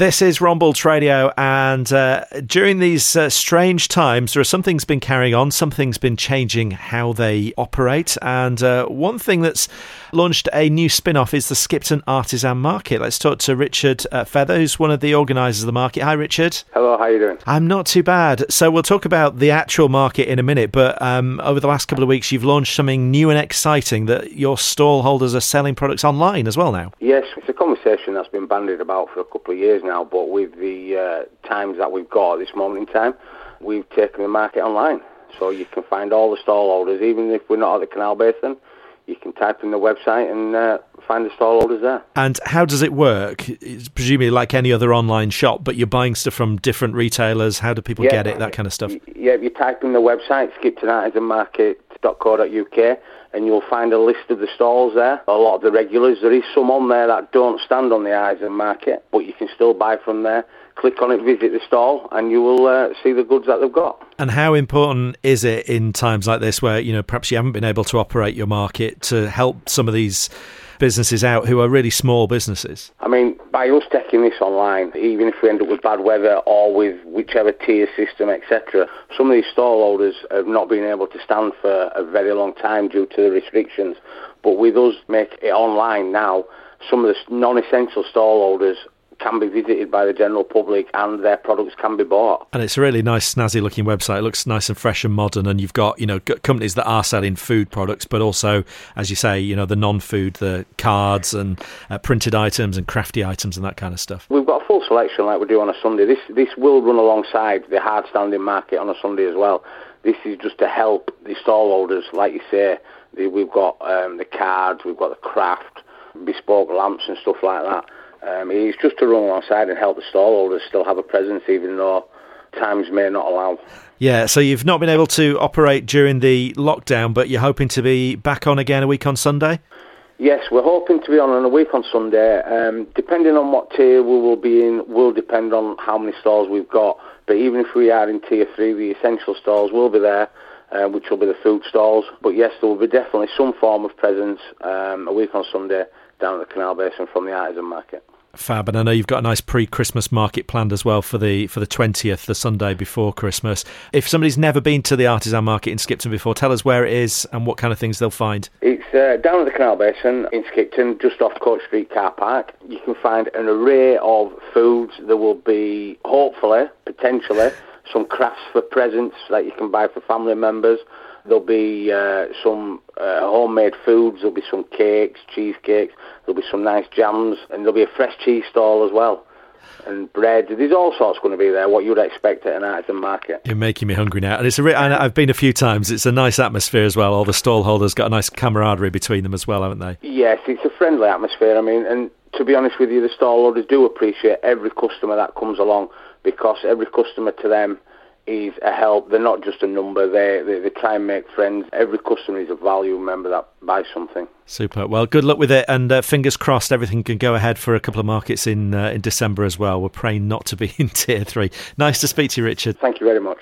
This is Ron Radio, and uh, during these uh, strange times, there are some things been carrying on, some things been changing how they operate, and uh, one thing that's launched a new spin-off is the Skipton Artisan Market. Let's talk to Richard uh, Feather, who's one of the organisers of the market. Hi, Richard. Hello, how are you doing? I'm not too bad. So we'll talk about the actual market in a minute, but um, over the last couple of weeks, you've launched something new and exciting that your stall holders are selling products online as well now. Yes, it's a conversation that's been bandied about for a couple of years now, but with the uh, times that we've got at this moment in time, we've taken the market online. So you can find all the stallholders, even if we're not at the Canal Basin, you can type in the website and uh, find the stallholders there. And how does it work? It's presumably like any other online shop, but you're buying stuff from different retailers. How do people Yeah. get it? That kind of stuff. Yeah, you type in the website, skiptonartisanmarket.co.uk, and you'll find a list of the stalls there. A lot of the regulars. There is some on there that don't stand on the Artisan Market, but you can still buy from there. Click on it, visit the stall, and you will uh, see the goods that they've got. And how important is it in times like this, where you know perhaps you haven't been able to operate your market to help some of these businesses out who are really small businesses? I mean, by us taking this online, even if we end up with bad weather or with whichever tier system, etc., some of these stall holders have not been able to stand for a very long time due to the restrictions. But with us make it online now, some of the non-essential stall holders can be visited by the general public and their products can be bought. And it's a really nice, snazzy looking website. It looks nice and fresh and modern. And you've got, you know, companies that are selling food products, but also, as you say, you know, the non food, the cards and uh, printed items and crafty items and that kind of stuff. We've got a full selection like we do on a Sunday. This this will run alongside the hard standing market on a Sunday as well. This is just to help the stall holders, like you say. We've got um, the cards, we've got the craft, bespoke lamps and stuff like that. Um, it's just to run alongside and help the stallholders still have a presence, even though times may not allow. Yeah, so you've not been able to operate during the lockdown, but you're hoping to be back on again a week on Sunday? Yes, we're hoping to be on in a week on Sunday. Um, depending on what tier we will be in, will depend on how many stalls we've got. But even if we are in tier three, the essential stalls will be there, uh, which will be the food stalls. But yes, there will be definitely some form of presence um, a week on Sunday down at the Canal Basin from the artisan market. Fab, and I know you've got a nice pre-Christmas market planned as well for the for the twentieth, the Sunday before Christmas. If somebody's never been to the artisan market in Skipton before, tell us where it is and what kind of things they'll find. It's uh, down at the Canal Basin in Skipton, just off Coach Street car park. You can find an array of foods. There will be, hopefully, potentially, some crafts for presents that you can buy for family members. There'll be uh, some uh, homemade foods. There'll be some cakes, cheesecakes. There'll be some nice jams, and there'll be a fresh cheese stall as well, and bread. There's all sorts going to be there. What you'd expect at an artisan market. You're making me hungry now, and it's a. Re- and I've been a few times. It's a nice atmosphere as well. All the stall holders got a nice camaraderie between them as well, haven't they? Yes, it's a friendly atmosphere. I mean, and to be honest with you, the stall holders do appreciate every customer that comes along because every customer to them is a help. They're not just a number. They, they they try and make friends. Every customer is a value member that buys something. Super. Well, good luck with it, and uh, fingers crossed everything can go ahead for a couple of markets in uh, in December as well. We're praying not to be in tier three. Nice to speak to you, Richard. Thank you very much.